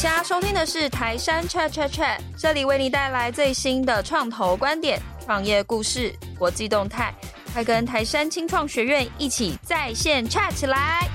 现在收听的是台山 Chat Chat Chat，这里为你带来最新的创投观点、创业故事、国际动态，快跟台山青创学院一起在线 chat 起来！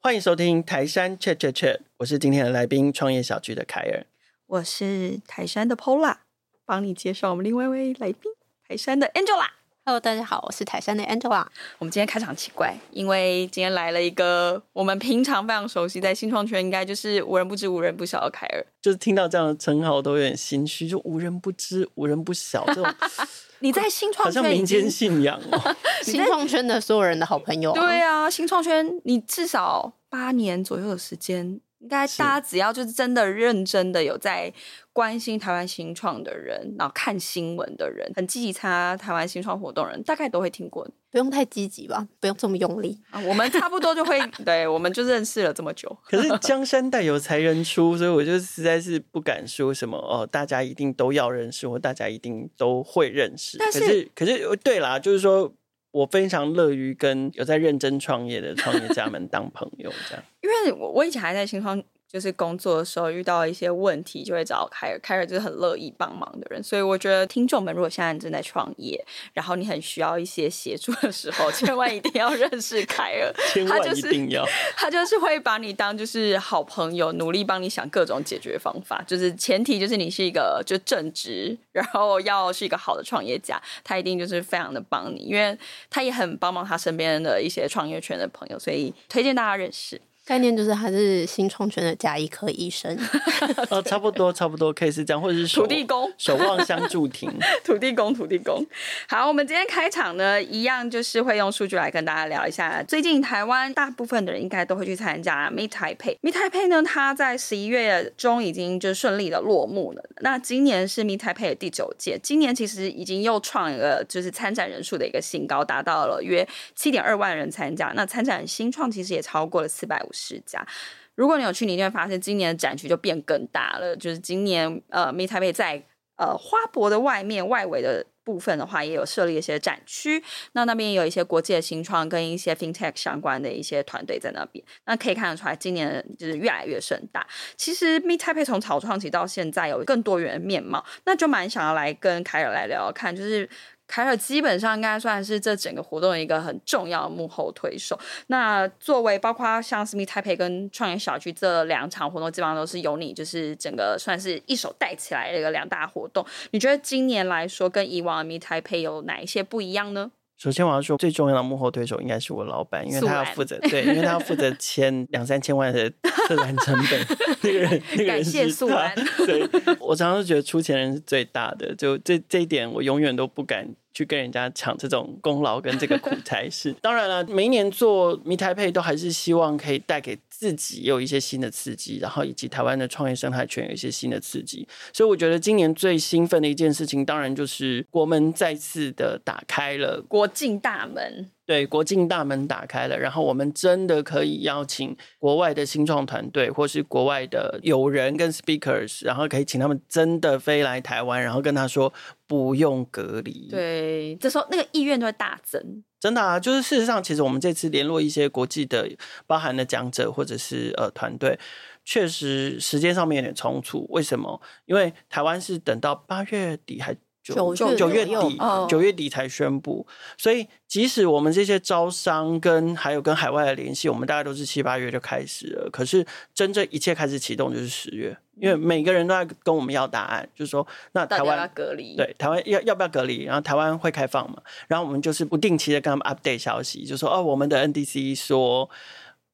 欢迎收听台山 Chat Chat Chat，我是今天的来宾，创业小聚的凯尔，我是台山的 Pola，帮你介绍我们另外一位来宾，台山的 Angela。Hello，大家好，我是台山的 Angela。我们今天开场奇怪，因为今天来了一个我们平常非常熟悉，在新创圈应该就是无人不知、无人不晓的凯尔。就是听到这样的称号都有点心虚，就无人不知、无人不晓这种。你在新创圈，好像民间信仰哦。新创圈的所有人的好朋友啊。对啊，新创圈你至少八年左右的时间。应该大家只要就是真的认真的有在关心台湾新创的人，然后看新闻的人，很积极参加台湾新创活动的人，大概都会听过。不用太积极吧，不用这么用力啊。我们差不多就会，对，我们就认识了这么久。可是江山代有才人出，所以我就实在是不敢说什么哦，大家一定都要认识，或大家一定都会认识。但是，可是，可是对啦，就是说。我非常乐于跟有在认真创业的创业家们当朋友，这样。因为我我以前还在新创。就是工作的时候遇到一些问题，就会找凯尔。凯尔就是很乐意帮忙的人，所以我觉得听众们如果现在正在创业，然后你很需要一些协助的时候，千万一定要认识凯尔。千万一定要，他就是会把你当就是好朋友，努力帮你想各种解决方法。就是前提就是你是一个就正直，然后要是一个好的创业家，他一定就是非常的帮你，因为他也很帮忙他身边的一些创业圈的朋友，所以推荐大家认识。概念就是他是新创圈的甲医科医生 哦，差不多差不多可以是这样，或者是土地公守望相助亭，土地公土地公。好，我们今天开场呢，一样就是会用数据来跟大家聊一下。最近台湾大部分的人应该都会去参加 Meet Taipei。Meet Taipei 呢，它在十一月中已经就顺利的落幕了。那今年是 Meet Taipei 的第九届，今年其实已经又创一个就是参展人数的一个新高，达到了约七点二万人参加。那参展新创其实也超过了四百五世家，如果你有去，你就会发现今年的展区就变更大了。就是今年呃，Meet Taipei 在呃花博的外面外围的部分的话，也有设立一些展区。那那边有一些国际的新创跟一些 FinTech 相关的一些团队在那边。那可以看得出来，今年就是越来越盛大。其实 Meet Taipei 从草创期到现在有更多元的面貌，那就蛮想要来跟凯尔来聊聊看，就是。凯尔基本上应该算是这整个活动一个很重要的幕后推手。那作为包括像 Meet Taipei 跟创业小区这两场活动，基本上都是由你就是整个算是一手带起来的一个两大活动。你觉得今年来说跟以往的 Meet Taipei 有哪一些不一样呢？首先我要说最重要的幕后推手应该是我老板，因为他要负责对，因为他要负责签 两三千万的策展成本。那个人，那个人是他。感谢素兰。对，我常常觉得出钱人是最大的，就这这一点我永远都不敢。去跟人家抢这种功劳跟这个苦 差事。当然了，每一年做 Meet Taipei 都还是希望可以带给自己有一些新的刺激，然后以及台湾的创业生态圈有一些新的刺激。所以我觉得今年最兴奋的一件事情，当然就是国门再次的打开了，国境大门。对，国境大门打开了，然后我们真的可以邀请国外的新创团队，或是国外的友人跟 speakers，然后可以请他们真的飞来台湾，然后跟他说不用隔离。对，这时候那个意愿就会大增。真的啊，就是事实上，其实我们这次联络一些国际的，包含的讲者或者是呃团队，确实时间上面有点冲突。为什么？因为台湾是等到八月底还。九九九月底，九月底才宣布，所以即使我们这些招商跟还有跟海外的联系，我们大概都是七八月就开始了。可是真正一切开始启动就是十月，因为每个人都在跟我们要答案，就是说那台湾隔离，对台湾要要不要隔离，然后台湾会开放嘛？然后我们就是不定期的跟他们 update 消息，就说哦，我们的 NDC 说。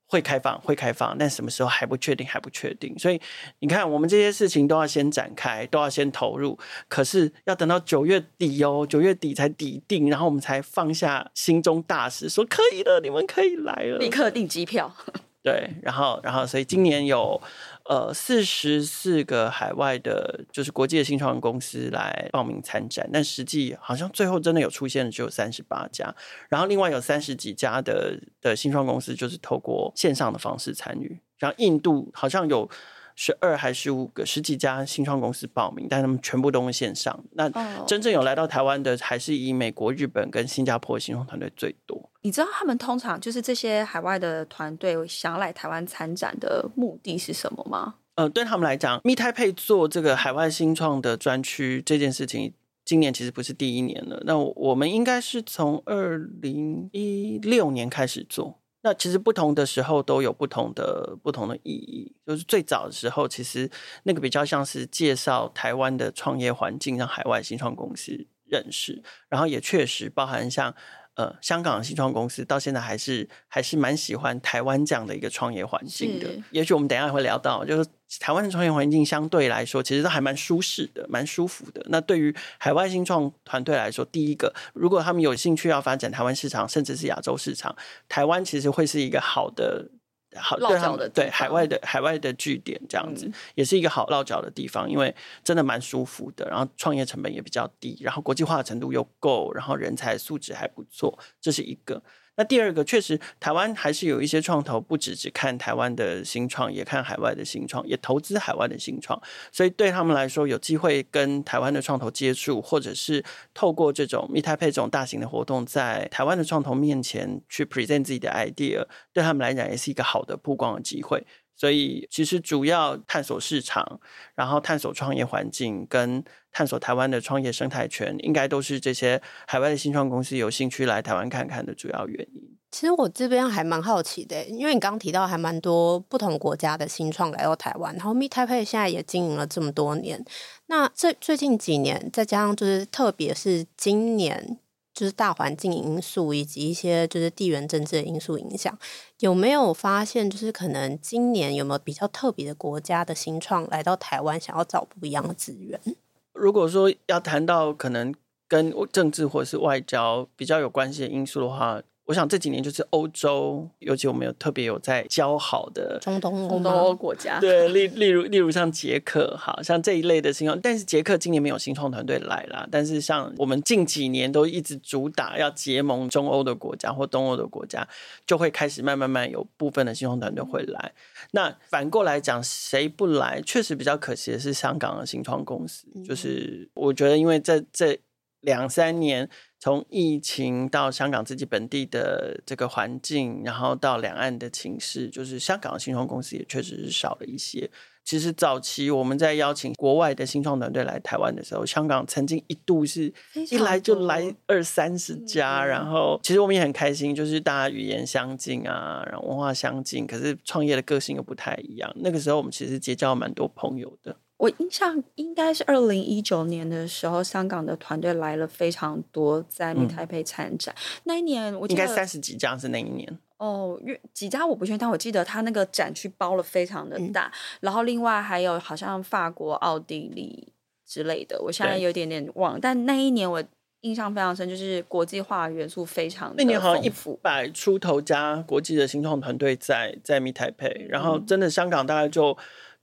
会开放，会开放，但什么时候还不确定，还不确定。所以你看，我们这些事情都要先展开，都要先投入。可是要等到九月底哦，九月底才底定，然后我们才放下心中大事，说可以了，你们可以来了，立刻订机票。对，然后，然后，所以今年有。呃，四十四个海外的，就是国际的新创公司来报名参展，但实际好像最后真的有出现的只有三十八家，然后另外有三十几家的的新创公司就是透过线上的方式参与，然后印度好像有十二还是五个十几家新创公司报名，但他们全部都是线上。那真正有来到台湾的，还是以美国、日本跟新加坡的新创团队最多。你知道他们通常就是这些海外的团队想要来台湾参展的目的是什么吗？呃，对他们来讲，Meet Taipei 做这个海外新创的专区这件事情，今年其实不是第一年了。那我们应该是从二零一六年开始做。那其实不同的时候都有不同的不同的意义。就是最早的时候，其实那个比较像是介绍台湾的创业环境，让海外新创公司认识，然后也确实包含像。呃，香港的新创公司到现在还是还是蛮喜欢台湾这样的一个创业环境的。也许我们等一下会聊到，就是台湾的创业环境相对来说，其实都还蛮舒适的，蛮舒服的。那对于海外新创团队来说，第一个，如果他们有兴趣要发展台湾市场，甚至是亚洲市场，台湾其实会是一个好的。好，落脚的对海外的海外的据点这样子，嗯，也是一个好落脚的地方，因为真的蛮舒服的，然后创业成本也比较低，然后国际化的程度又够，然后人才素质还不错，这是一个。那第二个，确实台湾还是有一些创投，不只只看台湾的新创，也看海外的新创，也投资海外的新创。所以对他们来说，有机会跟台湾的创投接触，或者是透过这种 Meet Taipei 这种大型的活动，在台湾的创投面前去 present 自己的 idea，对他们来讲也是一个好的曝光的机会。所以其实主要探索市场，然后探索创业环境，跟探索台湾的创业生态圈，应该都是这些海外的新创公司有兴趣来台湾看看的主要原因。其实我这边还蛮好奇的，因为你刚刚提到还蛮多不同国家的新创来到台湾，然后 Meet Taipei 现在也经营了这么多年。那最最近几年，再加上就是特别是今年。就是大环境因素以及一些就是地缘政治的因素影响，有没有发现就是可能今年有没有比较特别的国家的新创来到台湾，想要找不一样的资源？如果说要谈到可能跟政治或者是外交比较有关系的因素的话。我想这几年就是欧洲，尤其我们有特别有在交好的中东欧、中东欧国家，对，例例如例如像捷克，好像这一类的新创，但是捷克今年没有新创团队来啦。但是像我们近几年都一直主打要结盟中欧的国家或东欧的国家，就会开始慢慢慢有部分的新创团队会来。那反过来讲，谁不来，确实比较可惜的是香港的新创公司，就是我觉得因为在这两三年。从疫情到香港自己本地的这个环境，然后到两岸的情势，就是香港的新创公司也确实是少了一些。其实早期我们在邀请国外的新创团队来台湾的时候，香港曾经一度是一来就来二三十家，然后其实我们也很开心，就是大家语言相近啊，然后文化相近，可是创业的个性又不太一样。那个时候我们其实结交了蛮多朋友的。我印象应该是二零一九年的时候，香港的团队来了非常多，在 Meet Taipei 参展。嗯、那一年我应该三十几家是那一年哦，因为几家我不确定，但我记得他那个展区包了非常的大，嗯、然后另外还有好像法国、奥地利之类的，我现在有点点忘。但那一年我印象非常深，就是国际化元素非常的。那年好像一百出头家国际的新创团队在在米台北然后真的香港大概就。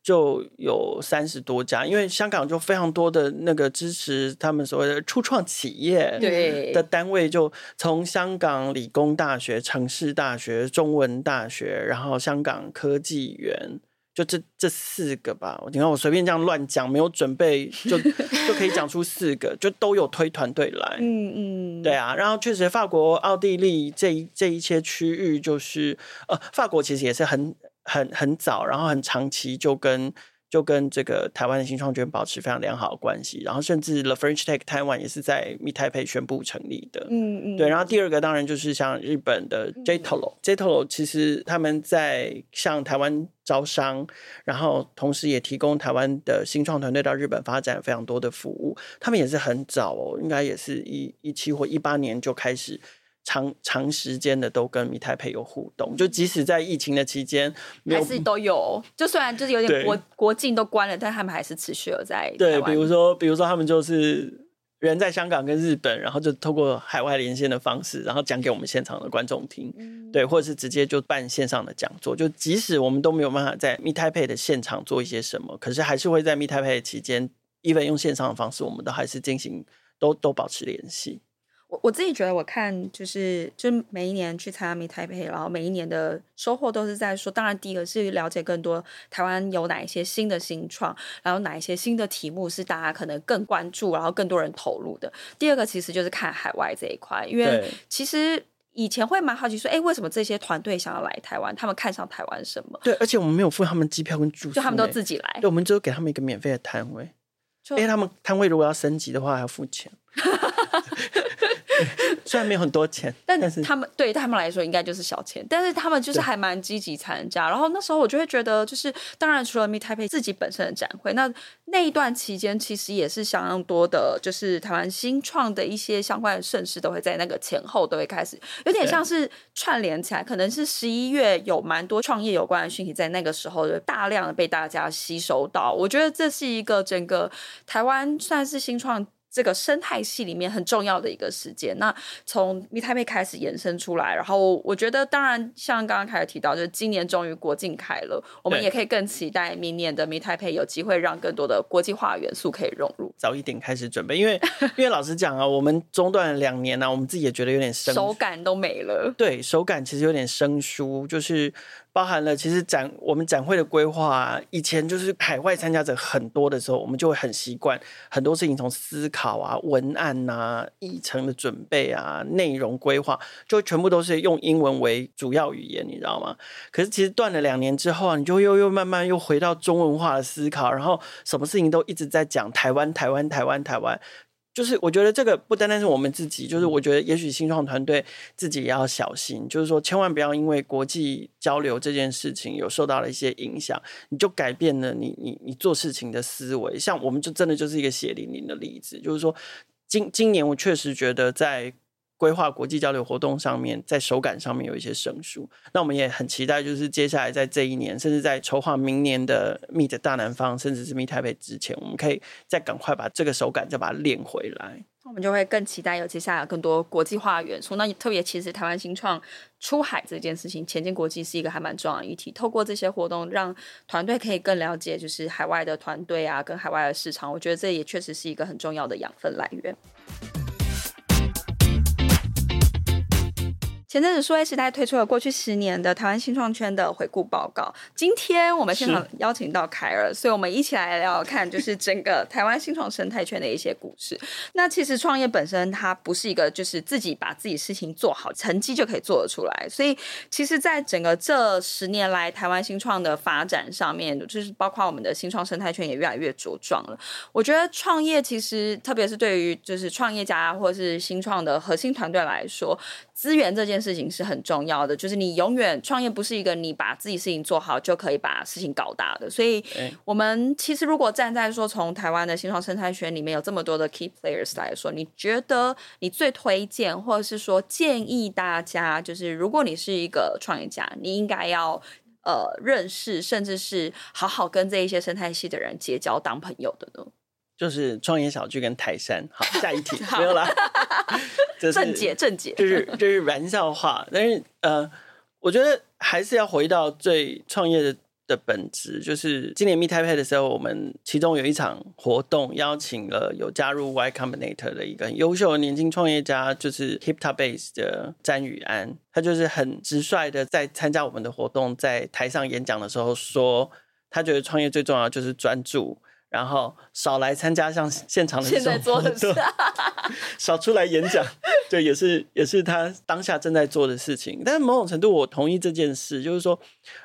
就有三十多家，因为香港就非常多的那个支持他们所谓的初创企业对的单位，就从香港理工大学、城市大学、中文大学，然后香港科技园，就这这四个吧。你看我随便这样乱讲，没有准备就就可以讲出四个，就都有推团队来。嗯嗯，对啊。然后确实，法国、奥地利这一这一些区域，就是呃，法国其实也是很。很很早，然后很长期就跟就跟这个台湾的新创圈保持非常良好的关系，然后甚至 The French Tech Taiwan 也是在 Meet Taipei 宣布成立的。嗯嗯，对。然后第二个当然就是像日本的 JETRO，JETRO 其实他们在向台湾招商，然后同时也提供台湾的新创团队到日本发展非常多的服务。他们也是很早哦，应该也是一一七或一八年就开始。长长时间的都跟 Meet Taipei 有互动，就即使在疫情的期间，还是都有。就虽然就是有点国国境都关了，但他们还是持续有在。对，比如说，比如说他们就是人在香港跟日本，然后就透过海外连线的方式，然后讲给我们现场的观众听。嗯、对，或者是直接就办线上的讲座。就即使我们都没有办法在 Meet Taipei 的现场做一些什么，可是还是会在密太配的期间，even 用线上的方式，我们都还是进行都都保持联系。我我自己觉得，我看就是就每一年去参加 Taipei，然后每一年的收获都是在说，当然第一个是了解更多台湾有哪一些新的新创，然后哪一些新的题目是大家可能更关注，然后更多人投入的。第二个其实就是看海外这一块，因为其实。以前会蛮好奇说，哎，为什么这些团队想要来台湾？他们看上台湾什么？对，而且我们没有付他们机票跟住宿，就他们都自己来。对，我们只有给他们一个免费的摊位，因为他们摊位如果要升级的话，还要付钱。虽然没有很多钱，但是他们对他们来说应该就是小钱，但是他们就是还蛮积极参加。然后那时候我就会觉得，就是当然除了 Meet Taipei 自己本身的展会，那那一段期间其实也是相当多的，就是台湾新创的一些相关的盛事都会在那个前后都会开始，有点像是串联起来。可能是十一月有蛮多创业有关的讯息，在那个时候就大量的被大家吸收到。我觉得这是一个整个台湾算是新创。这个生态系里面很重要的一个时间，那从 Meet Taipei 开始延伸出来，然后我觉得，当然像刚刚开始提到，就是今年终于国境开了，我们也可以更期待明年的 Meet Taipei 有机会让更多的国际化元素可以融入。早一点开始准备，因为 因为老实讲啊，我们中断了两年呢、啊，我们自己也觉得有点生手感都没了，对，手感其实有点生疏，就是。包含了其实展我们展会的规划啊，以前就是海外参加者很多的时候，我们就会很习惯很多事情从思考啊、文案啊、议程的准备啊、内容规划，就全部都是用英文为主要语言，你知道吗？可是其实断了两年之后啊，你就又又慢慢又回到中文化的思考，然后什么事情都一直在讲台湾、台湾、台湾、台湾。就是我觉得这个不单单是我们自己，就是我觉得也许新创团队自己也要小心，就是说千万不要因为国际交流这件事情有受到了一些影响，你就改变了你你你做事情的思维。像我们就真的就是一个血淋淋的例子，就是说今今年我确实觉得在。规划国际交流活动上面，在手感上面有一些生疏。那我们也很期待，就是接下来在这一年，甚至在筹划明年的 Meet 大南方，甚至是 Meet Taipei 之前，我们可以再赶快把这个手感再把它练回来。我们就会更期待有接下来更多国际化元素。那特别其实台湾新创出海这件事情，前进国际是一个还蛮重要的议题。透过这些活动，让团队可以更了解，就是海外的团队啊，跟海外的市场。我觉得这也确实是一个很重要的养分来源。前阵子数位时代推出了过去十年的台湾新创圈的回顾报告。今天我们现场邀请到凯尔，所以我们一起来聊聊看，就是整个 台湾新创生态圈的一些故事。那其实创业本身它不是一个就是自己把自己事情做好，成绩就可以做得出来。所以其实，在整个这十年来，台湾新创的发展上面，就是包括我们的新创生态圈也越来越茁壮了。我觉得创业其实，特别是对于就是创业家或者是新创的核心团队来说，资源这件事情是很重要的，就是你永远创业不是一个你把自己事情做好就可以把事情搞大的。所以，我们其实如果站在说从台湾的新创生态圈里面有这么多的 key players 来说，你觉得你最推荐或者是说建议大家，就是如果你是一个创业家，你应该要呃认识，甚至是好好跟这一些生态系的人结交当朋友的呢？就是创业小聚跟泰山，好，下一题 没有啦。正解正解，就是就是玩笑话，但是呃，我觉得还是要回到最创业的的本质，就是今年 Meet Taipei 的时候，我们其中有一场活动，邀请了有加入 Y Combinator 的一个很优秀的年轻创业家，就是 HipTabase 的詹宇安，他就是很直率的在参加我们的活动，在台上演讲的时候说，他觉得创业最重要就是专注。然后少来参加像现场的这种活动，少出来演讲，对，也是也是他当下正在做的事情。但是某种程度，我同意这件事，就是说，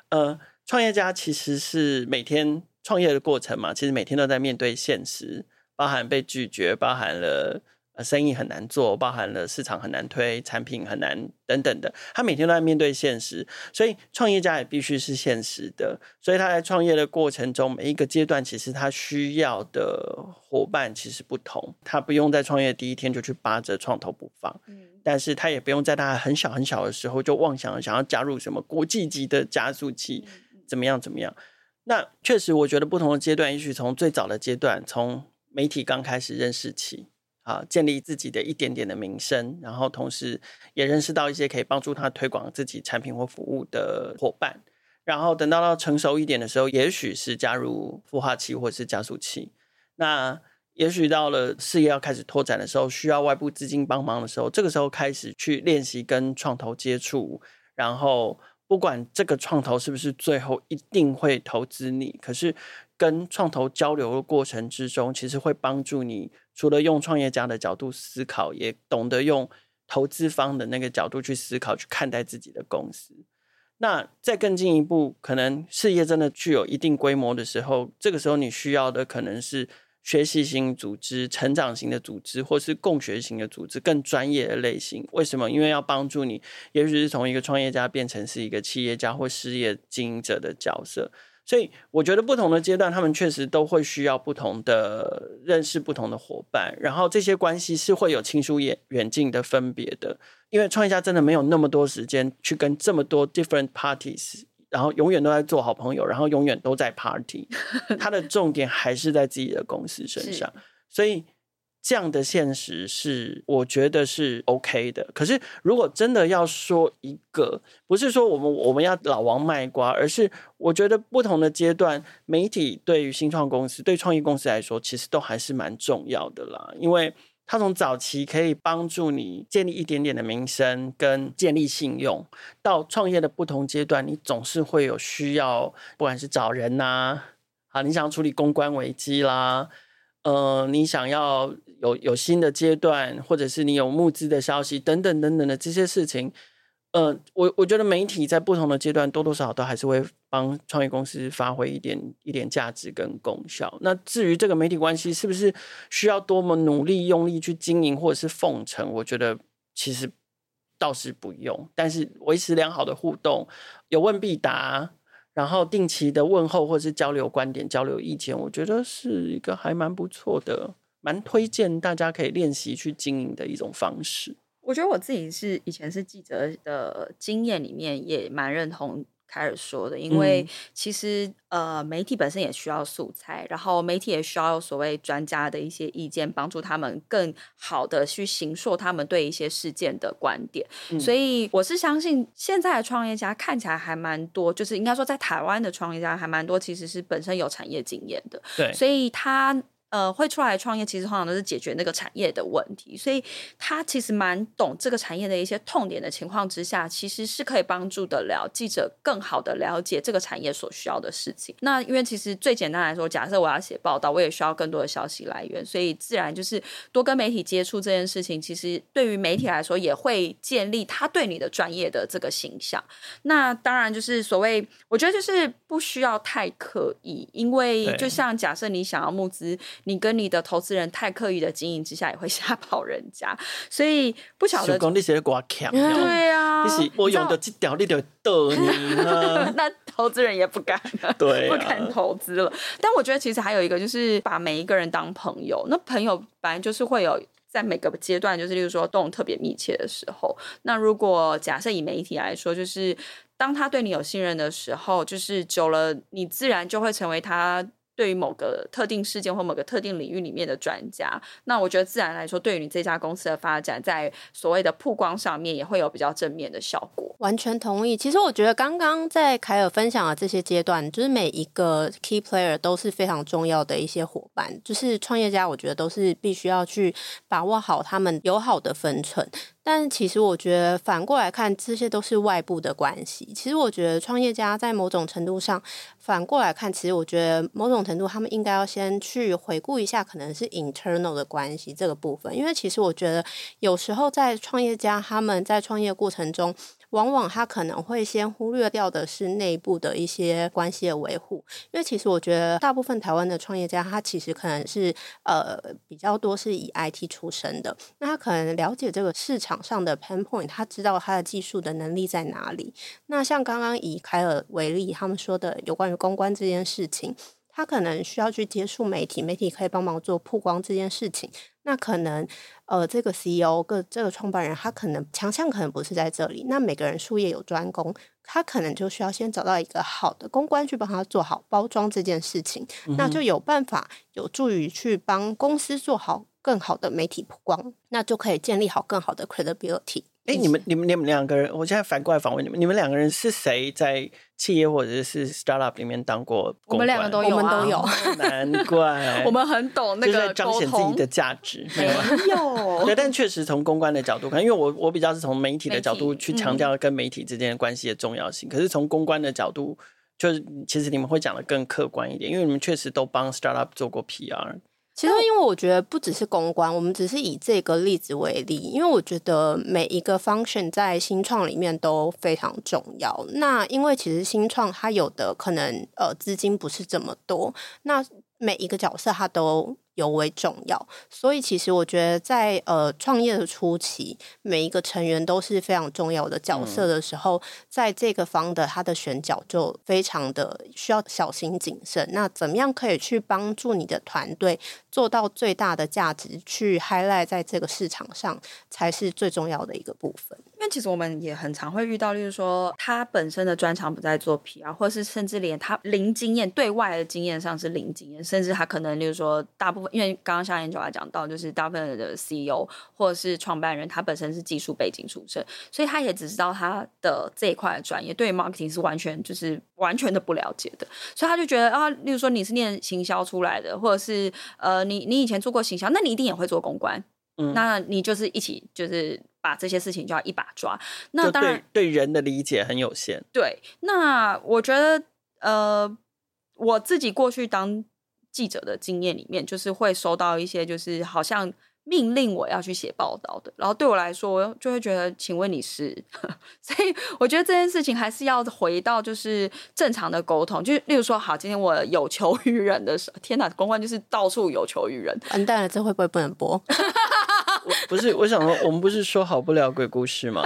呃，创业家其实是每天创业的过程嘛，其实每天都在面对现实，包含被拒绝，包含了。生意很难做，包含了市场很难推，产品很难等等的。他每天都在面对现实，所以创业家也必须是现实的。所以他在创业的过程中，每一个阶段其实他需要的伙伴其实不同。他不用在创业第一天就去扒着创投不放，嗯，但是他也不用在他很小很小的时候就妄想想要加入什么国际级的加速器，怎么样怎么样。那确实，我觉得不同的阶段，也许从最早的阶段，从媒体刚开始认识起。啊，建立自己的一点点的名声，然后同时也认识到一些可以帮助他推广自己产品或服务的伙伴，然后等到到成熟一点的时候，也许是加入孵化器或是加速器。那也许到了事业要开始拓展的时候，需要外部资金帮忙的时候，这个时候开始去练习跟创投接触，然后不管这个创投是不是最后一定会投资你，可是跟创投交流的过程之中，其实会帮助你。除了用创业家的角度思考，也懂得用投资方的那个角度去思考，去看待自己的公司。那再更进一步，可能事业真的具有一定规模的时候，这个时候你需要的可能是学习型组织、成长型的组织，或是共学型的组织，更专业的类型。为什么？因为要帮助你，也许是从一个创业家变成是一个企业家或事业经营者的角色。所以，我觉得不同的阶段，他们确实都会需要不同的认识、不同的伙伴，然后这些关系是会有亲疏远远近的分别的。因为创业家真的没有那么多时间去跟这么多 different parties，然后永远都在做好朋友，然后永远都在 party。他的重点还是在自己的公司身上，所以这样的现实是我觉得是 OK 的。可是如果真的要说一个，不是说我们我们要老王卖瓜，而是我觉得不同的阶段，媒体对于新创公司、对创业公司来说，其实都还是蛮重要的啦，因为。它从早期可以帮助你建立一点点的名声跟建立信用，到创业的不同阶段，你总是会有需要，不管是找人呐、啊，啊，你想要处理公关危机啦，呃，你想要有有新的阶段，或者是你有募资的消息等等等等的这些事情。呃，我我觉得媒体在不同的阶段多多少少都还是会帮创业公司发挥一点一点价值跟功效。那至于这个媒体关系是不是需要多么努力用力去经营或者是奉承，我觉得其实倒是不用。但是维持良好的互动，有问必答，然后定期的问候或是交流观点、交流意见，我觉得是一个还蛮不错的，蛮推荐大家可以练习去经营的一种方式。我觉得我自己是以前是记者的经验里面也蛮认同凯尔说的，因为其实呃媒体本身也需要素材，然后媒体也需要所谓专家的一些意见，帮助他们更好的去形塑他们对一些事件的观点。嗯、所以我是相信现在的创业家看起来还蛮多，就是应该说在台湾的创业家还蛮多，其实是本身有产业经验的。对，所以他。呃，会出来创业，其实通常都是解决那个产业的问题，所以他其实蛮懂这个产业的一些痛点的情况之下，其实是可以帮助得了记者更好的了解这个产业所需要的事情。那因为其实最简单来说，假设我要写报道，我也需要更多的消息来源，所以自然就是多跟媒体接触这件事情，其实对于媒体来说也会建立他对你的专业的这个形象。那当然就是所谓，我觉得就是不需要太刻意，因为就像假设你想要募资。你跟你的投资人太刻意的经营之下，也会 吓跑人家，所以不晓得。讲你是挂强，对啊，你是我用的这条，你就逗你 那投资人也不敢，对、啊，不敢投资了。但我觉得其实还有一个，就是把每一个人当朋友。那朋友本来就是会有在每个阶段，就是例如说动特别密切的时候。那如果假设以媒体来说，就是当他对你有信任的时候，就是久了，你自然就会成为他。对于某个特定事件或某个特定领域里面的专家，那我觉得自然来说，对于你这家公司的发展，在所谓的曝光上面也会有比较正面的效果。完全同意。其实我觉得刚刚在凯尔分享的这些阶段，就是每一个 key player 都是非常重要的一些伙伴，就是创业家，我觉得都是必须要去把握好他们友好的分寸。但其实我觉得反过来看，这些都是外部的关系。其实我觉得创业家在某种程度上，反过来看，其实我觉得某种程度他们应该要先去回顾一下，可能是 internal 的关系这个部分。因为其实我觉得有时候在创业家他们在创业过程中。往往他可能会先忽略掉的是内部的一些关系的维护，因为其实我觉得大部分台湾的创业家，他其实可能是呃比较多是以 IT 出身的，那他可能了解这个市场上的 pain point，他知道他的技术的能力在哪里。那像刚刚以凯尔为例，他们说的有关于公关这件事情。他可能需要去接触媒体，媒体可以帮忙做曝光这件事情。那可能，呃，这个 CEO 个这个创办人，他可能强项可能不是在这里。那每个人术业有专攻，他可能就需要先找到一个好的公关去帮他做好包装这件事情，嗯、那就有办法有助于去帮公司做好更好的媒体曝光，那就可以建立好更好的 credibility。哎，你们、你们、你们两个人，我现在反过来访问你们：你们两个人是谁在企业或者是 startup 里面当过公关？我们两个都有，我们都有。难怪 我们很懂那个彰显自己的价值。没有，对，但确实从公关的角度看，因为我我比较是从媒体的角度去强调跟媒体之间的关系的重要性。嗯、可是从公关的角度，就是其实你们会讲的更客观一点，因为你们确实都帮 startup 做过 PR。其实，因为我觉得不只是公关，我们只是以这个例子为例，因为我觉得每一个 function 在新创里面都非常重要。那因为其实新创它有的可能呃资金不是这么多，那每一个角色它都尤为重要，所以其实我觉得在呃创业的初期，每一个成员都是非常重要的角色的时候，嗯、在这个方的他的选角就非常的需要小心谨慎。那怎么样可以去帮助你的团队做到最大的价值，去 highlight 在这个市场上，才是最重要的一个部分。因为其实我们也很常会遇到，例如说他本身的专长不在做 PR，或是甚至连他零经验，对外的经验上是零经验，甚至他可能例如说大部分，因为刚刚像 Angela 讲到，就是大部分的 CEO 或者是创办人，他本身是技术背景出身，所以他也只知道他的这一块的专业，对 marketing 是完全就是完全的不了解的，所以他就觉得啊，例如说你是念行销出来的，或者是呃你你以前做过行销，那你一定也会做公关，嗯，那你就是一起就是。把这些事情就要一把抓，那当然对，对人的理解很有限。对，那我觉得，呃，我自己过去当记者的经验里面，就是会收到一些，就是好像命令我要去写报道的，然后对我来说，我就会觉得，请问你是？所以我觉得这件事情还是要回到就是正常的沟通，就例如说，好，今天我有求于人的时候，天哪，公关就是到处有求于人，完蛋了，这会不会不能播？不是，我想说，我们不是说好不聊鬼故事吗？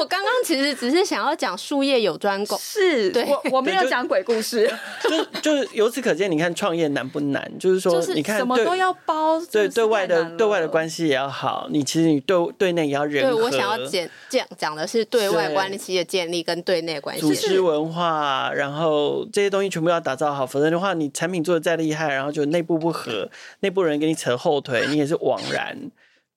我刚刚其实只是想要讲术业有专攻，是对，我我没有讲鬼故事。就就是由此可见，你看创业难不难？就是说，就是你看什么都要包，对对外的对外的关系也要好，你其实你对对内也要人。对，我想要讲讲讲的是对外关系的建立跟对内关系，组织文化，然后这些东西全部要打造好，否则的话，你产品做的再厉害，然后就内部不合，内部人给你扯后腿，你也是枉然。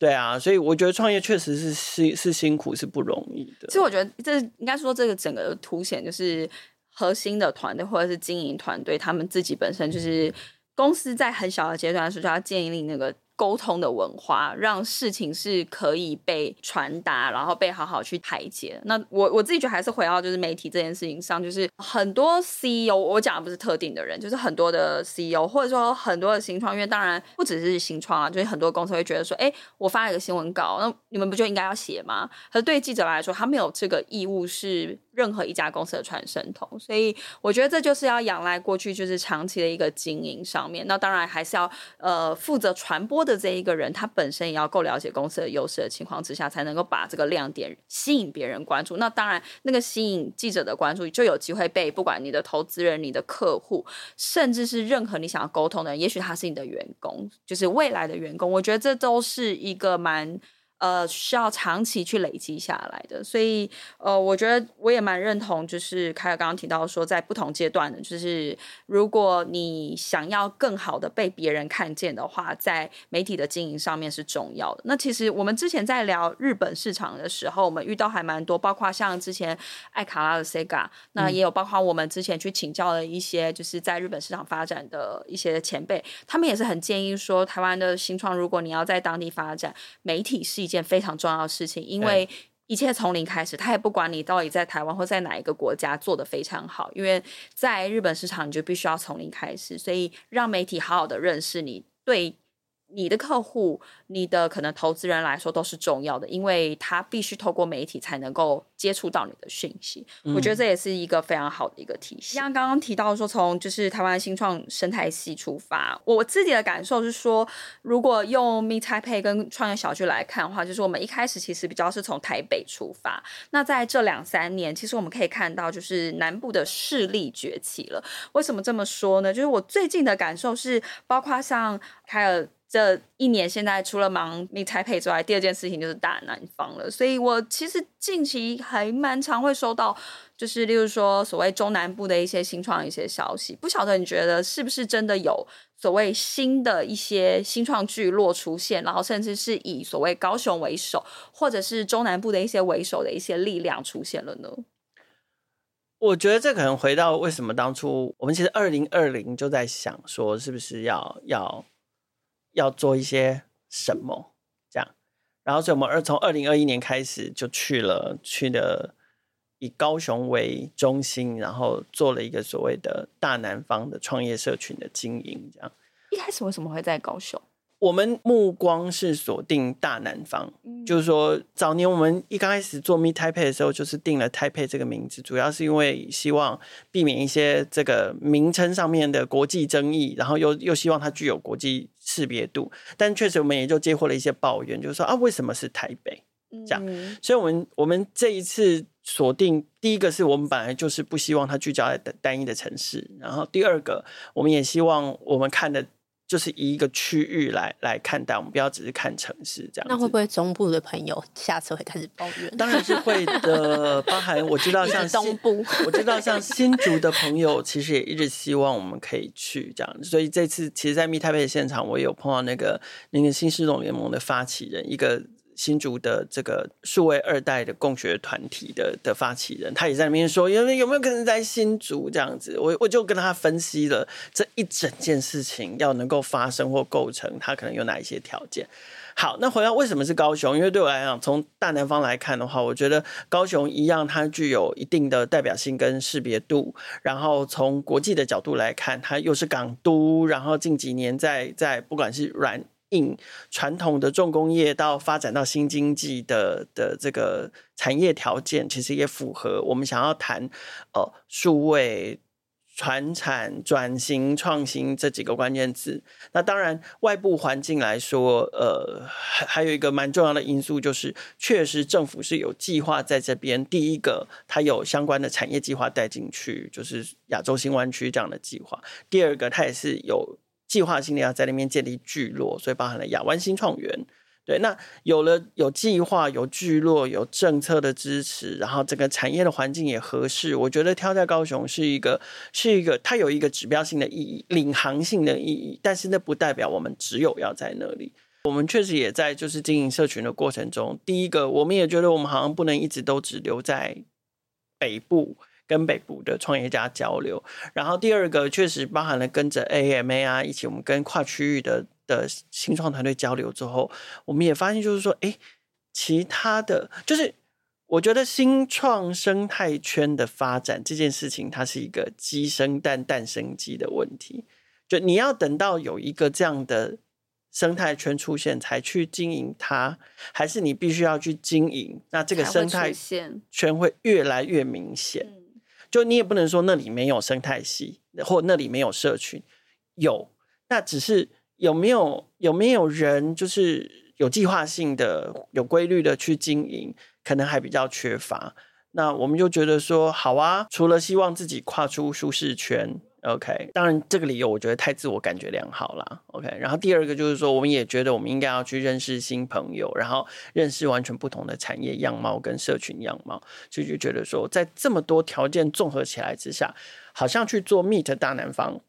对啊，所以我觉得创业确实是是是辛苦，是不容易的。其实我觉得这应该说这个整个凸显就是核心的团队或者是经营团队，他们自己本身就是公司在很小的阶段的时候要建立那个。沟通的文化，让事情是可以被传达，然后被好好去排解。那我我自己觉得还是回到就是媒体这件事情上，就是很多 CEO，我讲的不是特定的人，就是很多的 CEO，或者说很多的新创，因为当然不只是新创啊，就是很多公司会觉得说，哎，我发了一个新闻稿，那你们不就应该要写吗？可是对记者来说，他没有这个义务是。任何一家公司的传声筒，所以我觉得这就是要仰赖过去就是长期的一个经营上面。那当然还是要呃负责传播的这一个人，他本身也要够了解公司的优势的情况之下，才能够把这个亮点吸引别人关注。那当然，那个吸引记者的关注，就有机会被不管你的投资人、你的客户，甚至是任何你想要沟通的人，也许他是你的员工，就是未来的员工。我觉得这都是一个蛮。呃，需要长期去累积下来的，所以呃，我觉得我也蛮认同，就是凯尔刚刚提到说，在不同阶段的，就是如果你想要更好的被别人看见的话，在媒体的经营上面是重要的。那其实我们之前在聊日本市场的时候，我们遇到还蛮多，包括像之前艾卡拉的 Sega，那也有包括我们之前去请教了一些，就是在日本市场发展的一些前辈，他们也是很建议说，台湾的新创，如果你要在当地发展，媒体是一。件非常重要的事情，因为一切从零开始，他也不管你到底在台湾或在哪一个国家做得非常好，因为在日本市场你就必须要从零开始，所以让媒体好好的认识你，对你的客户。你的可能投资人来说都是重要的，因为他必须透过媒体才能够接触到你的讯息。嗯、我觉得这也是一个非常好的一个体系。像刚刚提到说，从就是台湾新创生态系出发，我自己的感受是说，如果用 Meet Taipei 跟创业小聚来看的话，就是我们一开始其实比较是从台北出发。那在这两三年，其实我们可以看到，就是南部的势力崛起了。为什么这么说呢？就是我最近的感受是，包括像凯尔。这一年，现在除了忙你才配之外，第二件事情就是大南方了。所以我其实近期还蛮常会收到，就是例如说所谓中南部的一些新创一些消息。不晓得你觉得是不是真的有所谓新的一些新创聚落出现，然后甚至是以所谓高雄为首，或者是中南部的一些为首的一些力量出现了呢？我觉得这可能回到为什么当初我们其实二零二零就在想说，是不是要要。要做一些什么，这样，然后所以我们二从二零二一年开始就去了，去了以高雄为中心，然后做了一个所谓的大南方的创业社群的经营，这样。一开始为什么会在高雄？我们目光是锁定大南方，嗯、就是说早年我们一刚开始做 Meet Taipei 的时候，就是定了 Taipei 这个名字，主要是因为希望避免一些这个名称上面的国际争议，然后又又希望它具有国际识别度。但确实我们也就接获了一些抱怨，就是说啊，为什么是台北？这样，嗯、所以我们我们这一次锁定第一个是我们本来就是不希望它聚焦在单一的城市，然后第二个我们也希望我们看的。就是以一个区域来来看待，我们不要只是看城市这样。那会不会中部的朋友下次会开始抱怨？当然是会的，包含我知道像东部，我知道像新竹的朋友，其实也一直希望我们可以去这样。所以这次其实，在 Meet Taipei 的现场，我也有碰到那个那个新市总联盟的发起人一个。新竹的这个数位二代的共学团体的的发起人，他也在那边说，有没有没有可能在新竹这样子？我我就跟他分析了这一整件事情要能够发生或构成，他可能有哪一些条件。好，那回到为什么是高雄？因为对我来讲，从大南方来看的话，我觉得高雄一样，它具有一定的代表性跟识别度。然后从国际的角度来看，它又是港都。然后近几年在在不管是软传统的重工业到发展到新经济的的这个产业条件，其实也符合我们想要谈呃数位传产转型创新这几个关键字。那当然，外部环境来说，呃，还有一个蛮重要的因素，就是确实政府是有计划在这边。第一个，它有相关的产业计划带进去，就是亚洲新湾区这样的计划。第二个，它也是有。计划性的要在那边建立聚落，所以包含了亚湾新创园。对，那有了有计划、有聚落、有政策的支持，然后整个产业的环境也合适，我觉得挑在高雄是一个是一个它有一个指标性的意义、领航性的意义。但是那不代表我们只有要在那里。我们确实也在就是经营社群的过程中，第一个我们也觉得我们好像不能一直都只留在北部。跟北部的创业家交流，然后第二个确实包含了跟着 AMA 啊，一起我们跟跨区域的的新创团队交流之后，我们也发现就是说，哎，其他的就是我觉得新创生态圈的发展这件事情，它是一个鸡生蛋蛋生鸡的问题，就你要等到有一个这样的。生态圈出现才去经营它，还是你必须要去经营？那这个生态圈会越来越明显。就你也不能说那里没有生态系，或那里没有社群，有，那只是有没有有没有人就是有计划性的、有规律的去经营，可能还比较缺乏。那我们就觉得说，好啊，除了希望自己跨出舒适圈。OK，当然这个理由我觉得太自我感觉良好了。OK，然后第二个就是说，我们也觉得我们应该要去认识新朋友，然后认识完全不同的产业样貌跟社群样貌，所以就觉得说，在这么多条件综合起来之下，好像去做 Meet 大南方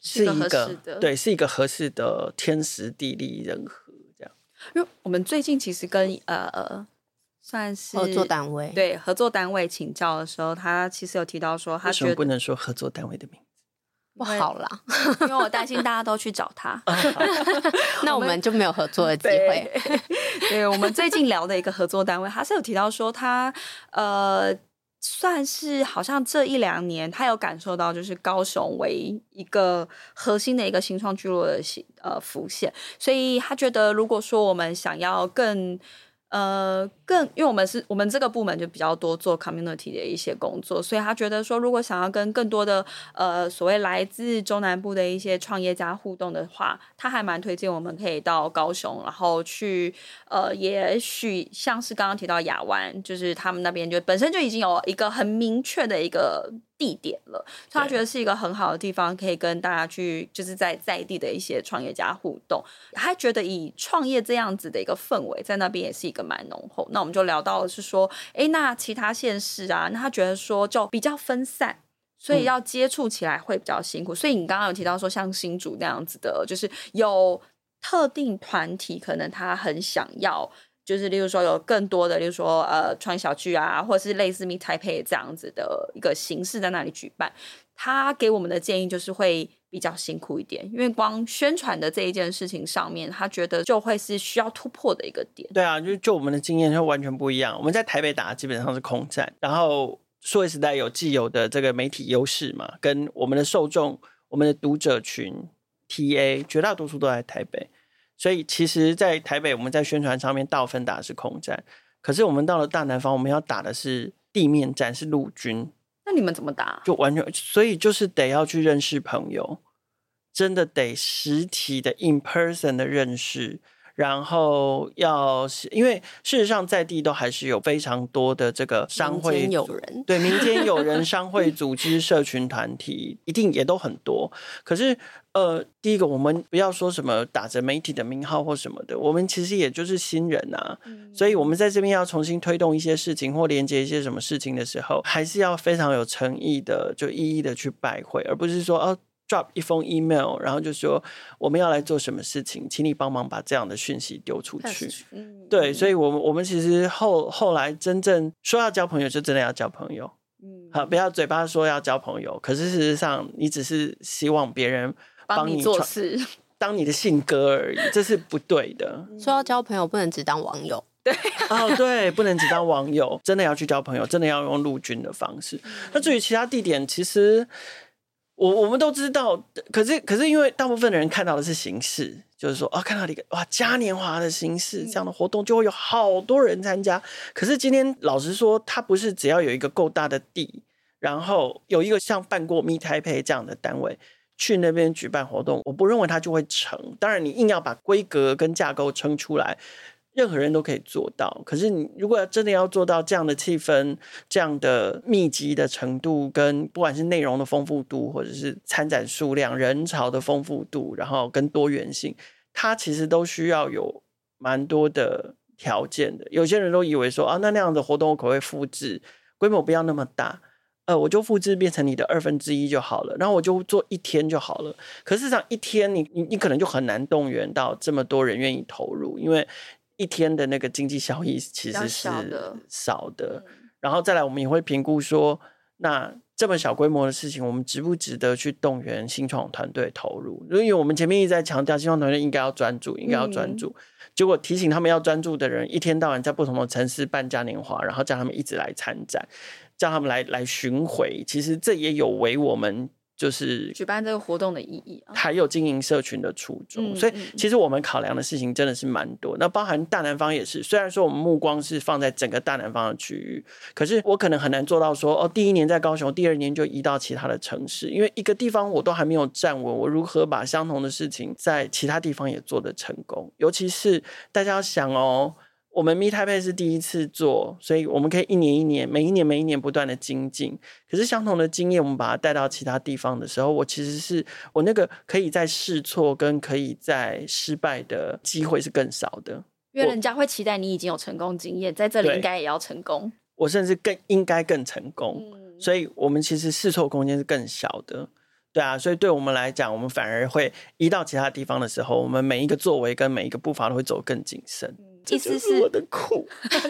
是一个，是一个对，是一个合适的天时地利人和这样。因为我们最近其实跟呃。算是合作单位，对合作单位请教的时候，他其实有提到说，他觉得不能说合作单位的名字不好啦，因为我担心大家都去找他，那我们就没有合作的机会。对，对我们最近聊的一个合作单位，他是有提到说他，他呃，算是好像这一两年，他有感受到就是高雄为一个核心的一个新创聚落的呃浮现，所以他觉得如果说我们想要更。呃，更因为我们是我们这个部门就比较多做 community 的一些工作，所以他觉得说，如果想要跟更多的呃所谓来自中南部的一些创业家互动的话，他还蛮推荐我们可以到高雄，然后去呃，也许像是刚刚提到亚湾，就是他们那边就本身就已经有一个很明确的一个。地点了，所以他觉得是一个很好的地方，可以跟大家去，就是在在地的一些创业家互动。他觉得以创业这样子的一个氛围，在那边也是一个蛮浓厚。那我们就聊到了是说，哎，那其他县市啊，那他觉得说就比较分散，所以要接触起来会比较辛苦。嗯、所以你刚刚有提到说，像新竹那样子的，就是有特定团体，可能他很想要。就是，例如说有更多的，例如说呃，穿小聚啊，或者是类似 Meet Taipei 这样子的一个形式在那里举办。他给我们的建议就是会比较辛苦一点，因为光宣传的这一件事情上面，他觉得就会是需要突破的一个点。对啊，就就我们的经验就完全不一样。我们在台北打基本上是空战，然后数位时代有既有的这个媒体优势嘛，跟我们的受众、我们的读者群。TA 绝大多数都在台北，所以其实，在台北我们在宣传上面大部分打的是空战，可是我们到了大南方，我们要打的是地面战，是陆军。那你们怎么打？就完全，所以就是得要去认识朋友，真的得实体的 in person 的认识。然后要，因为事实上在地都还是有非常多的这个商会对民间有人、商会组织、社群团体，一定也都很多。可是，呃，第一个，我们不要说什么打着媒体的名号或什么的，我们其实也就是新人啊。嗯、所以，我们在这边要重新推动一些事情或连接一些什么事情的时候，还是要非常有诚意的，就一一的去拜会，而不是说哦。drop 一封 email，然后就说我们要来做什么事情，请你帮忙把这样的讯息丢出去。嗯、对，所以，我们我们其实后后来真正说要交朋友，就真的要交朋友。嗯，好，不要嘴巴说要交朋友，可是事实上，你只是希望别人帮你，做事，当你的信鸽而已，这是不对的。说要交朋友，不能只当网友。对，哦，对，不能只当网友，真的要去交朋友，真的要用陆军的方式。嗯、那至于其他地点，其实。我我们都知道，可是可是因为大部分的人看到的是形式，就是说啊，看到一个哇嘉年华的形式这样的活动，就会有好多人参加。可是今天老实说，它不是只要有一个够大的地，然后有一个像办过 Meet Taipei 这样的单位去那边举办活动，我不认为它就会成。当然，你硬要把规格跟架构撑出来。任何人都可以做到，可是你如果要真的要做到这样的气氛、这样的密集的程度，跟不管是内容的丰富度，或者是参展数量、人潮的丰富度，然后跟多元性，它其实都需要有蛮多的条件的。有些人都以为说啊，那那样的活动我可不可以复制，规模不要那么大，呃，我就复制变成你的二分之一就好了，然后我就做一天就好了。可是上一天你你你可能就很难动员到这么多人愿意投入，因为。一天的那个经济效益其实是少的，然后再来，我们也会评估说，那这么小规模的事情，我们值不值得去动员新创团队投入？因为我们前面一直在强调，新创团队应该要专注，应该要专注。结果提醒他们要专注的人，一天到晚在不同的城市办嘉年华，然后叫他们一直来参展，叫他们来来巡回，其实这也有违我们。就是举办这个活动的意义，还有经营社群的初衷，所以其实我们考量的事情真的是蛮多。那包含大南方也是，虽然说我们目光是放在整个大南方的区域，可是我可能很难做到说，哦，第一年在高雄，第二年就移到其他的城市，因为一个地方我都还没有站稳，我如何把相同的事情在其他地方也做得成功？尤其是大家要想哦。我们 Meet Taipei 是第一次做，所以我们可以一年一年、每一年、每一年不断的精进。可是相同的经验，我们把它带到其他地方的时候，我其实是我那个可以在试错跟可以在失败的机会是更少的。因为人家会期待你已经有成功经验，在这里应该也要成功。我甚至更应该更成功，嗯、所以我们其实试错空间是更小的。对啊，所以对我们来讲，我们反而会移到其他地方的时候，我们每一个作为跟每一个步伐都会走更谨慎。意思是我的苦，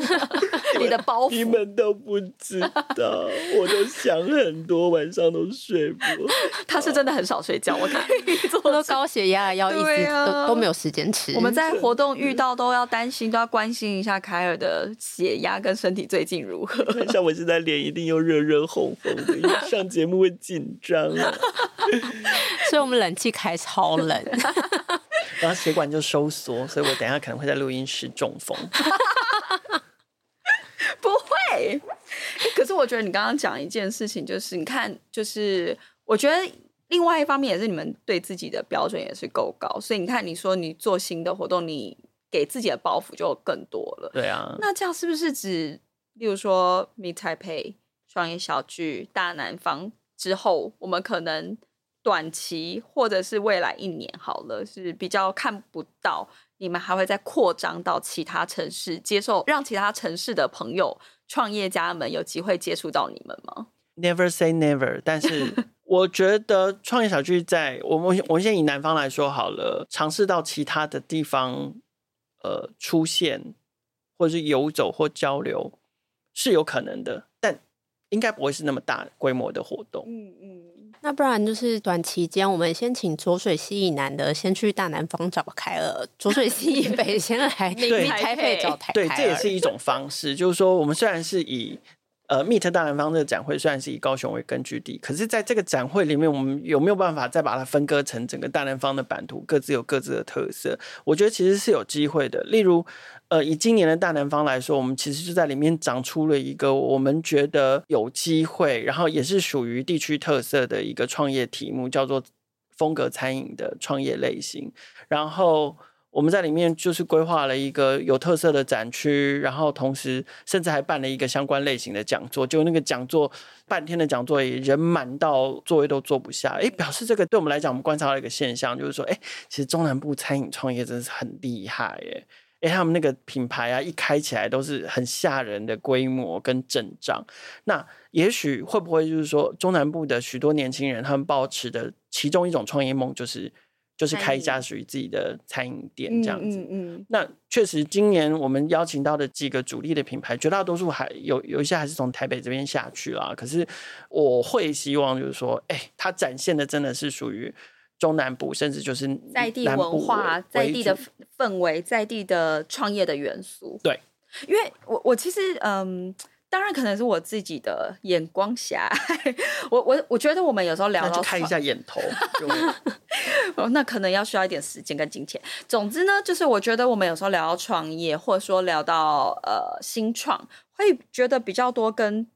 你的包袱，你们都不知道，我都想很多，晚上都睡不。他是真的很少睡觉，我看做都高血压，要一直都都没有时间吃。我们在活动遇到都要担心，都要关心一下凯尔的血压跟身体最近如何。像我现在脸一定又热热红红的，因为上节目会紧张啊。所以我们冷气开超冷。然后血管就收缩，所以我等一下可能会在录音室中风。不会，可是我觉得你刚刚讲一件事情，就是你看，就是我觉得另外一方面也是你们对自己的标准也是够高，所以你看，你说你做新的活动，你给自己的包袱就更多了。对啊，那这样是不是指，例如说 Meet Taipei 创业小聚大南方之后，我们可能？短期或者是未来一年好了，是比较看不到你们还会再扩张到其他城市，接受让其他城市的朋友、创业家们有机会接触到你们吗？Never say never，但是 我觉得创业小聚在我们我们先以南方来说好了，尝试到其他的地方呃出现，或者是游走或交流是有可能的，但应该不会是那么大规模的活动。嗯嗯。那不然就是短期间，我们先请浊水溪以南的先去大南方找凯尔，浊水溪以北先来 Meet Taipei 找凯尔。对，这也是一种方式。就是说，我们虽然是以呃，Meet 大南方这个展会虽然是以高雄为根据地，可是在这个展会里面，我们有没有办法再把它分割成整个大南方的版图，各自有各自的特色？我觉得其实是有机会的。例如，呃，以今年的大南方来说，我们其实就在里面长出了一个我们觉得有机会，然后也是属于地区特色的一个创业题目，叫做风格餐饮的创业类型，然后。我们在里面就是规划了一个有特色的展区，然后同时甚至还办了一个相关类型的讲座。就那个讲座半天的讲座，也人满到座位都坐不下。哎，表示这个对我们来讲，我们观察到一个现象，就是说，哎，其实中南部餐饮创业真的是很厉害耶。哎，他们那个品牌啊，一开起来都是很吓人的规模跟阵仗。那也许会不会就是说，中南部的许多年轻人，他们抱持的其中一种创业梦，就是。就是开一家属于自己的餐饮店这样子。嗯嗯嗯、那确实，今年我们邀请到的几个主力的品牌，绝大多数还有有一些还是从台北这边下去啦。可是我会希望就是说，哎、欸，它展现的真的是属于中南部，甚至就是在地文化、在地的氛围、在地的创业的元素。对，因为我我其实嗯。当然可能是我自己的眼光狭隘，我我我觉得我们有时候聊到看一下眼头，哦，那可能要需要一点时间跟金钱。总之呢，就是我觉得我们有时候聊到创业，或者说聊到呃新创，会觉得比较多跟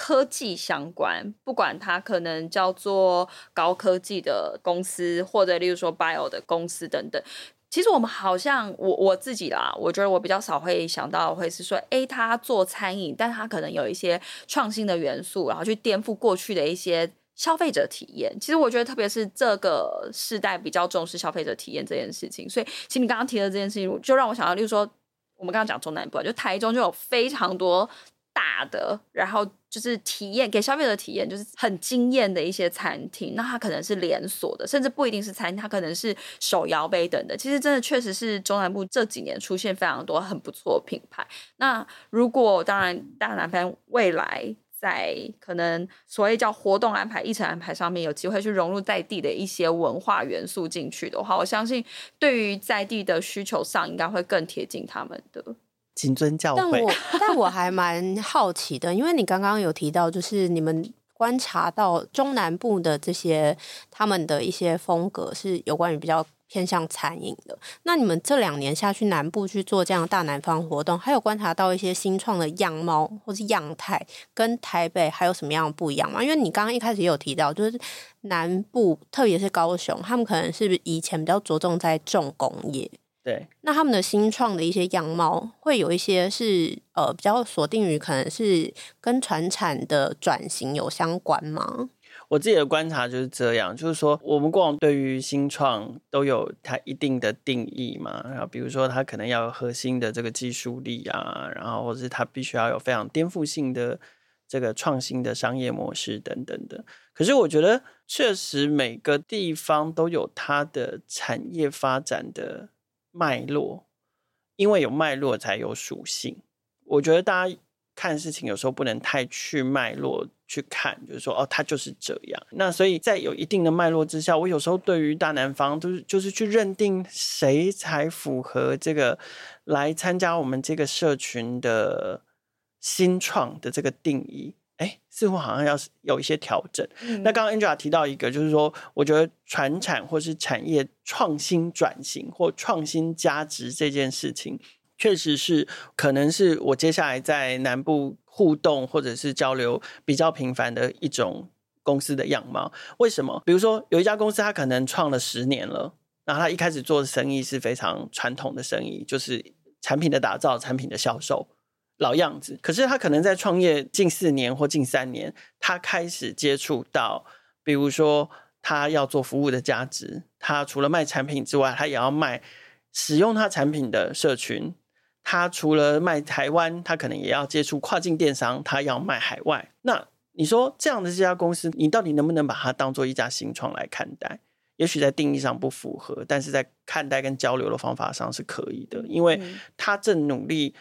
科技相关，不管它可能叫做高科技的公司，或者例如说 bio 的公司等等。其实我们好像我我自己啦，我觉得我比较少会想到会是说，诶，他做餐饮，但他可能有一些创新的元素，然后去颠覆过去的一些消费者体验。其实我觉得，特别是这个世代比较重视消费者体验这件事情，所以其实你刚刚提的这件事情，就让我想到，例如说我们刚刚讲中南部，就台中就有非常多。大的，然后就是体验给消费者体验，就是很惊艳的一些餐厅。那它可能是连锁的，甚至不一定是餐厅，它可能是手摇杯等的。其实真的确实是中南部这几年出现非常多很不错的品牌。那如果当然大南方未来在可能所谓叫活动安排、议程安排上面有机会去融入在地的一些文化元素进去的话，我相信对于在地的需求上应该会更贴近他们的。谨遵教诲。但我但我还蛮好奇的，因为你刚刚有提到，就是你们观察到中南部的这些他们的一些风格是有关于比较偏向餐饮的。那你们这两年下去南部去做这样的大南方活动，还有观察到一些新创的样貌或是样态，跟台北还有什么样的不一样吗？因为你刚刚一开始也有提到，就是南部特别是高雄，他们可能是以前比较着重在重工业。对，那他们的新创的一些样貌，会有一些是呃比较锁定于可能是跟传产的转型有相关吗？我自己的观察就是这样，就是说我们过往对于新创都有它一定的定义嘛，然后比如说它可能要有核心的这个技术力啊，然后或者是它必须要有非常颠覆性的这个创新的商业模式等等的。可是我觉得确实每个地方都有它的产业发展的。脉络，因为有脉络才有属性。我觉得大家看事情有时候不能太去脉络去看，就是说哦，它就是这样。那所以在有一定的脉络之下，我有时候对于大南方都是就是去认定谁才符合这个来参加我们这个社群的新创的这个定义。哎，似乎好像要有一些调整。嗯、那刚刚 Angela 提到一个，就是说，我觉得传产或是产业创新转型或创新加值这件事情，确实是可能是我接下来在南部互动或者是交流比较频繁的一种公司的样貌。为什么？比如说有一家公司，它可能创了十年了，然后它一开始做的生意是非常传统的生意，就是产品的打造、产品的销售。老样子，可是他可能在创业近四年或近三年，他开始接触到，比如说他要做服务的价值，他除了卖产品之外，他也要卖使用他产品的社群。他除了卖台湾，他可能也要接触跨境电商，他要卖海外。那你说这样的这家公司，你到底能不能把它当做一家新创来看待？也许在定义上不符合，但是在看待跟交流的方法上是可以的，因为他正努力。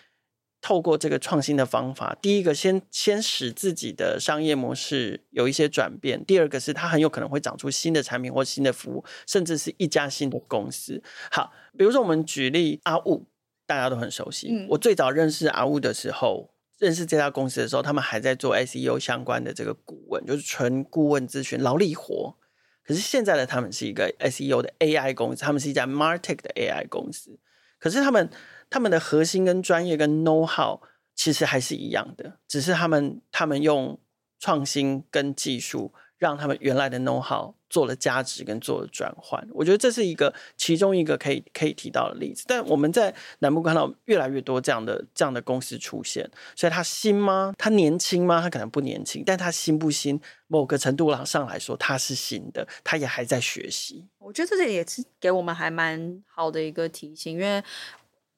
透过这个创新的方法，第一个先先使自己的商业模式有一些转变；第二个是它很有可能会长出新的产品或新的服务，甚至是一家新的公司。好，比如说我们举例阿雾，大家都很熟悉。嗯、我最早认识阿雾的时候，认识这家公司的时候，他们还在做 SEO 相关的这个顾问，就是纯顾问咨询劳力活。可是现在的他们是一个 SEO 的 AI 公司，他们是一家 MarTech 的 AI 公司。可是他们他们的核心跟专业跟 know how 其实还是一样的，只是他们他们用创新跟技术。让他们原来的 know how 做了价值跟做了转换，我觉得这是一个其中一个可以可以提到的例子。但我们在南部看到越来越多这样的这样的公司出现，所以它新吗？它年轻吗？它可能不年轻，但它新不新？某个程度上来说，它是新的，它也还在学习。我觉得这也是给我们还蛮好的一个提醒，因为。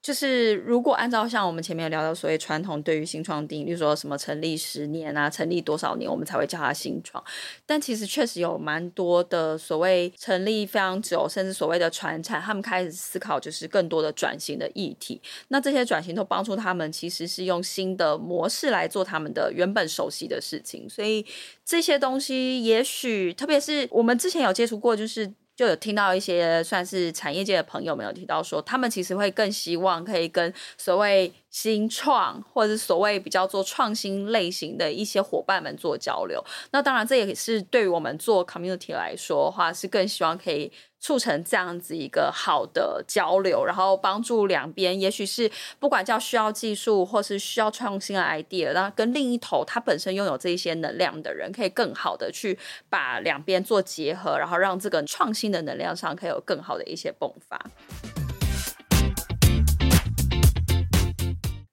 就是如果按照像我们前面有聊到所谓传统对于新创定义，比如说什么成立十年啊，成立多少年我们才会叫它新创，但其实确实有蛮多的所谓成立非常久，甚至所谓的传产，他们开始思考就是更多的转型的议题。那这些转型都帮助他们其实是用新的模式来做他们的原本熟悉的事情，所以这些东西也许特别是我们之前有接触过，就是。就有听到一些算是产业界的朋友们有提到说，他们其实会更希望可以跟所谓新创或者是所谓比较做创新类型的一些伙伴们做交流。那当然，这也是对于我们做 community 来说的话，是更希望可以。促成这样子一个好的交流，然后帮助两边，也许是不管叫需要技术或是需要创新的 idea，那跟另一头他本身拥有这一些能量的人，可以更好的去把两边做结合，然后让这个创新的能量上可以有更好的一些迸发。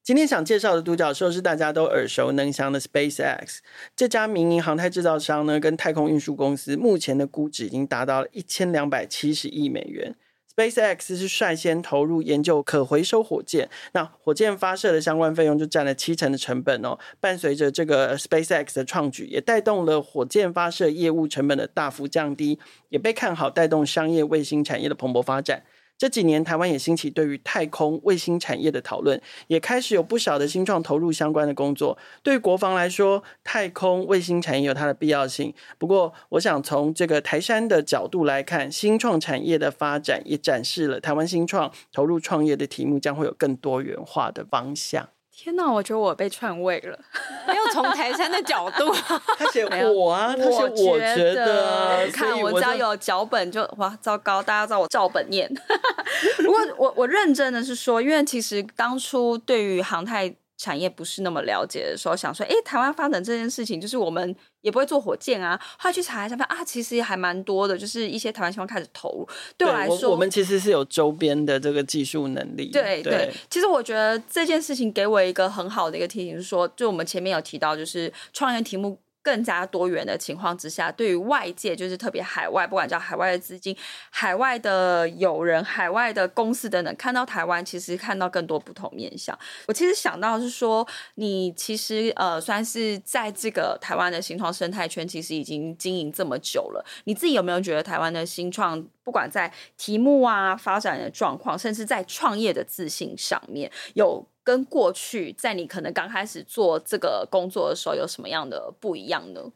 今天想介绍的独角兽是大家都耳熟能详的 SpaceX 这家民营航太制造商呢，跟太空运输公司目前的估值已经达到了一千两百七十亿美元。SpaceX 是率先投入研究可回收火箭，那火箭发射的相关费用就占了七成的成本哦。伴随着这个 SpaceX 的创举，也带动了火箭发射业务成本的大幅降低，也被看好带动商业卫星产业的蓬勃发展。这几年，台湾也兴起对于太空卫星产业的讨论，也开始有不少的新创投入相关的工作。对于国防来说，太空卫星产业有它的必要性。不过，我想从这个台山的角度来看，新创产业的发展也展示了台湾新创投入创业的题目将会有更多元化的方向。天哪，我觉得我被篡位了。没有从台山的角度，他写我啊，他写我觉得，看我只要有脚本就哇，糟糕，大家知道我照本念。不过我我认真的是说，因为其实当初对于航太。产业不是那么了解的时候，想说，哎，台湾发展这件事情，就是我们也不会做火箭啊。后来去查一下，发现啊，其实也还蛮多的，就是一些台湾情况开始投入。对我来说，我，我们其实是有周边的这个技术能力。对对，对，其实我觉得这件事情给我一个很好的一个提醒，是说，就我们前面有提到，就是创业题目。更加多元的情况之下，对于外界就是特别海外，不管叫海外的资金、海外的友人、海外的公司等等，看到台湾，其实看到更多不同面向。我其实想到是说，你其实呃，算是在这个台湾的新创生态圈，其实已经经营这么久了。你自己有没有觉得台湾的新创，不管在题目啊、发展的状况，甚至在创业的自信上面，有？跟过去在你可能刚开始做这个工作的时候有什么样的不一样呢？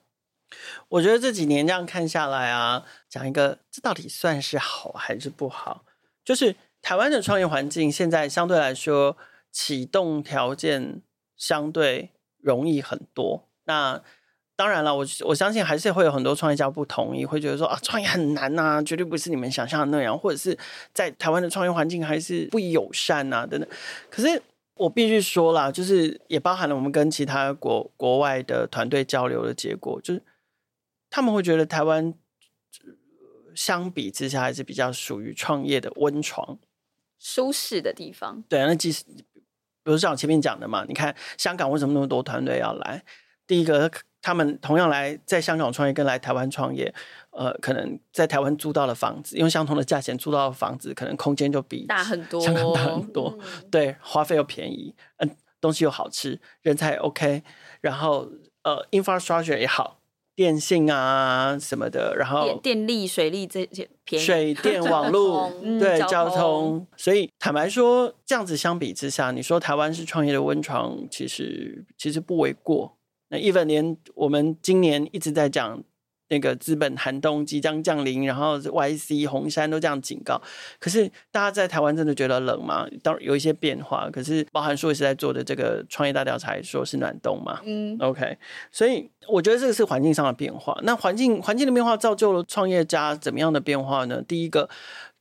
我觉得这几年这样看下来啊，讲一个这到底算是好还是不好？就是台湾的创业环境现在相对来说启动条件相对容易很多。那当然了，我我相信还是会有很多创业家不同意，会觉得说啊，创业很难呐、啊，绝对不是你们想象的那样，或者是在台湾的创业环境还是不友善呐、啊，等等。可是。我必须说啦，就是也包含了我们跟其他国国外的团队交流的结果，就是他们会觉得台湾相比之下还是比较属于创业的温床、舒适的地方。对，那即使比如像我前面讲的嘛，你看香港为什么那么多团队要来？第一个。他们同样来在香港创业，跟来台湾创业，呃，可能在台湾租到的房子，用相同的价钱租到的房子，可能空间就比大很多，香港大很多。嗯、对，花费又便宜，嗯，东西又好吃，人才也 OK，然后呃，infrastructure 也好，电信啊什么的，然后电电力、水利这些便宜，水电网络 对交通，所以坦白说，这样子相比之下，你说台湾是创业的温床，其实其实不为过。那 even 连我们今年一直在讲那个资本寒冬即将降临，然后 YC 红杉都这样警告。可是大家在台湾真的觉得冷吗？当然有一些变化，可是包含说也是在做的这个创业大调查，说是暖冬嘛。嗯，OK，所以我觉得这个是环境上的变化。那环境环境的变化造就了创业家怎么样的变化呢？第一个，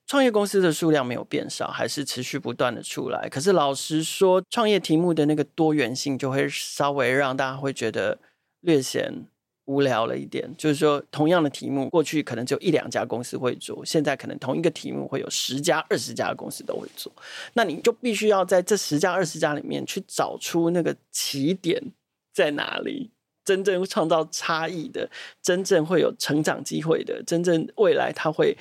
创业公司的数量没有变少，还是持续不断的出来。可是老实说，创业题目的那个多元性就会稍微让大家会觉得略显。无聊了一点，就是说，同样的题目，过去可能只有一两家公司会做，现在可能同一个题目会有十家、二十家公司都会做。那你就必须要在这十家、二十家里面去找出那个起点在哪里，真正创造差异的，真正会有成长机会的，真正未来它会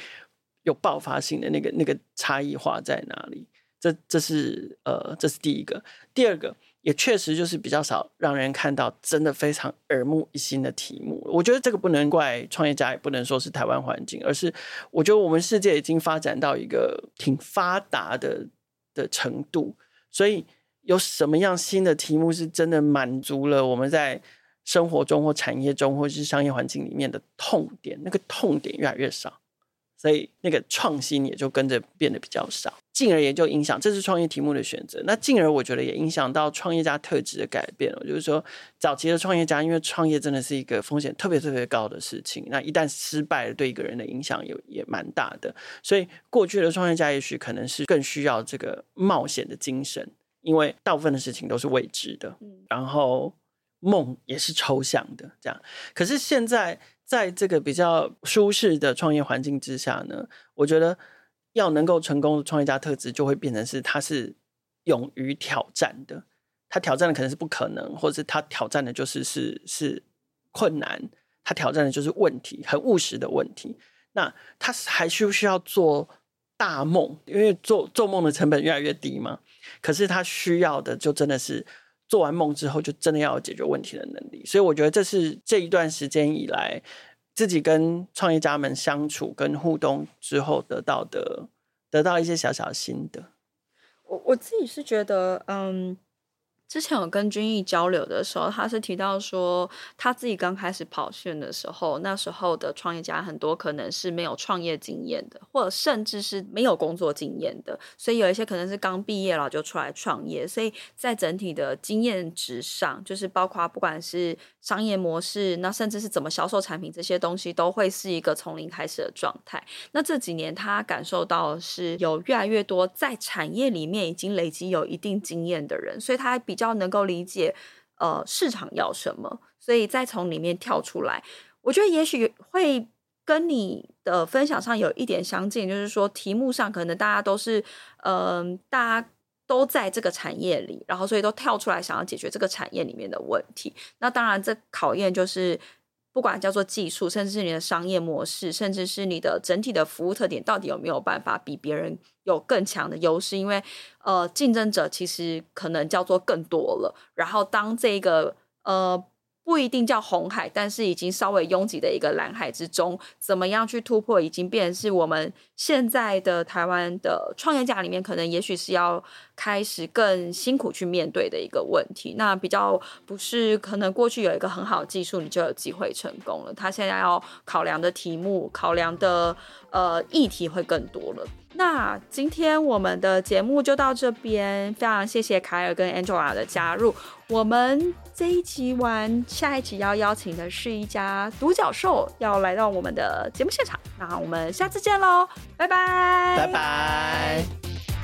有爆发性的那个那个差异化在哪里？这这是呃，这是第一个，第二个。也确实就是比较少让人看到真的非常耳目一新的题目。我觉得这个不能怪创业家，也不能说是台湾环境，而是我觉得我们世界已经发展到一个挺发达的的程度，所以有什么样新的题目是真的满足了我们在生活中或产业中或是商业环境里面的痛点，那个痛点越来越少。所以那个创新也就跟着变得比较少，进而也就影响，这是创业题目的选择。那进而我觉得也影响到创业家特质的改变了。就是说，早期的创业家，因为创业真的是一个风险特别特别高的事情，那一旦失败了，对一个人的影响也也蛮大的。所以过去的创业家也许可能是更需要这个冒险的精神，因为大部分的事情都是未知的，然后梦也是抽象的，这样。可是现在。在这个比较舒适的创业环境之下呢，我觉得要能够成功的创业家特质就会变成是他是勇于挑战的，他挑战的可能是不可能，或者是他挑战的就是是是困难，他挑战的就是问题，很务实的问题。那他还需不需要做大梦？因为做做梦的成本越来越低嘛。可是他需要的就真的是。做完梦之后，就真的要有解决问题的能力。所以我觉得这是这一段时间以来自己跟创业家们相处跟互动之后得到的，得到一些小小心得。我我自己是觉得，嗯。之前有跟君毅交流的时候，他是提到说，他自己刚开始跑线的时候，那时候的创业家很多可能是没有创业经验的，或者甚至是没有工作经验的，所以有一些可能是刚毕业了就出来创业，所以在整体的经验值上，就是包括不管是商业模式，那甚至是怎么销售产品这些东西，都会是一个从零开始的状态。那这几年他感受到是有越来越多在产业里面已经累积有一定经验的人，所以他。比较能够理解，呃，市场要什么，所以再从里面跳出来，我觉得也许会跟你的分享上有一点相近，就是说题目上可能大家都是，嗯、大家都在这个产业里，然后所以都跳出来想要解决这个产业里面的问题。那当然，这考验就是。不管叫做技术，甚至是你的商业模式，甚至是你的整体的服务特点，到底有没有办法比别人有更强的优势？因为呃，竞争者其实可能叫做更多了。然后当这个呃。不一定叫红海，但是已经稍微拥挤的一个蓝海之中，怎么样去突破，已经变成是我们现在的台湾的创业家里面，可能也许是要开始更辛苦去面对的一个问题。那比较不是可能过去有一个很好的技术，你就有机会成功了。他现在要考量的题目、考量的呃议题会更多了。那今天我们的节目就到这边，非常谢谢凯尔跟 Angela 的加入。我们这一集完，下一集要邀请的是一家独角兽要来到我们的节目现场。那我们下次见喽，拜拜，拜拜。